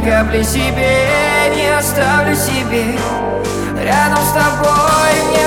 тебя при себе Не оставлю себе. Рядом с тобой мне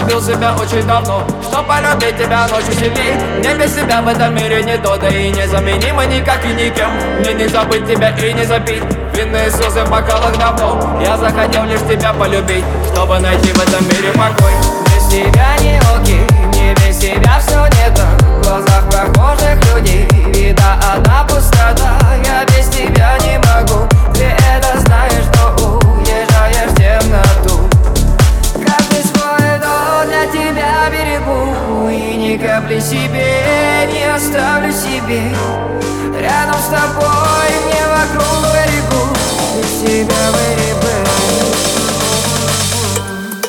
Я разлюбил себя очень давно Что полюбить тебя ночью сильней Мне без тебя в этом мире не то Да и незаменимо никак и никем. Мне не забыть тебя и не забить. Винные слезы в бокалах давно. Я захотел лишь тебя полюбить Чтобы найти в этом мире покой. Без тебя ни капли себе не оставлю себе. Рядом с тобой мне вокруг берегу Без тебя выребы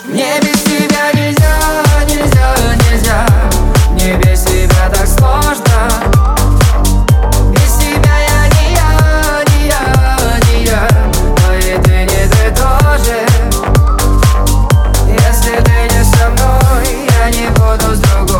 Мне без тебя нельзя, нельзя, нельзя. Мне без тебя так сложно. Если ты не со мной, я не буду с другой.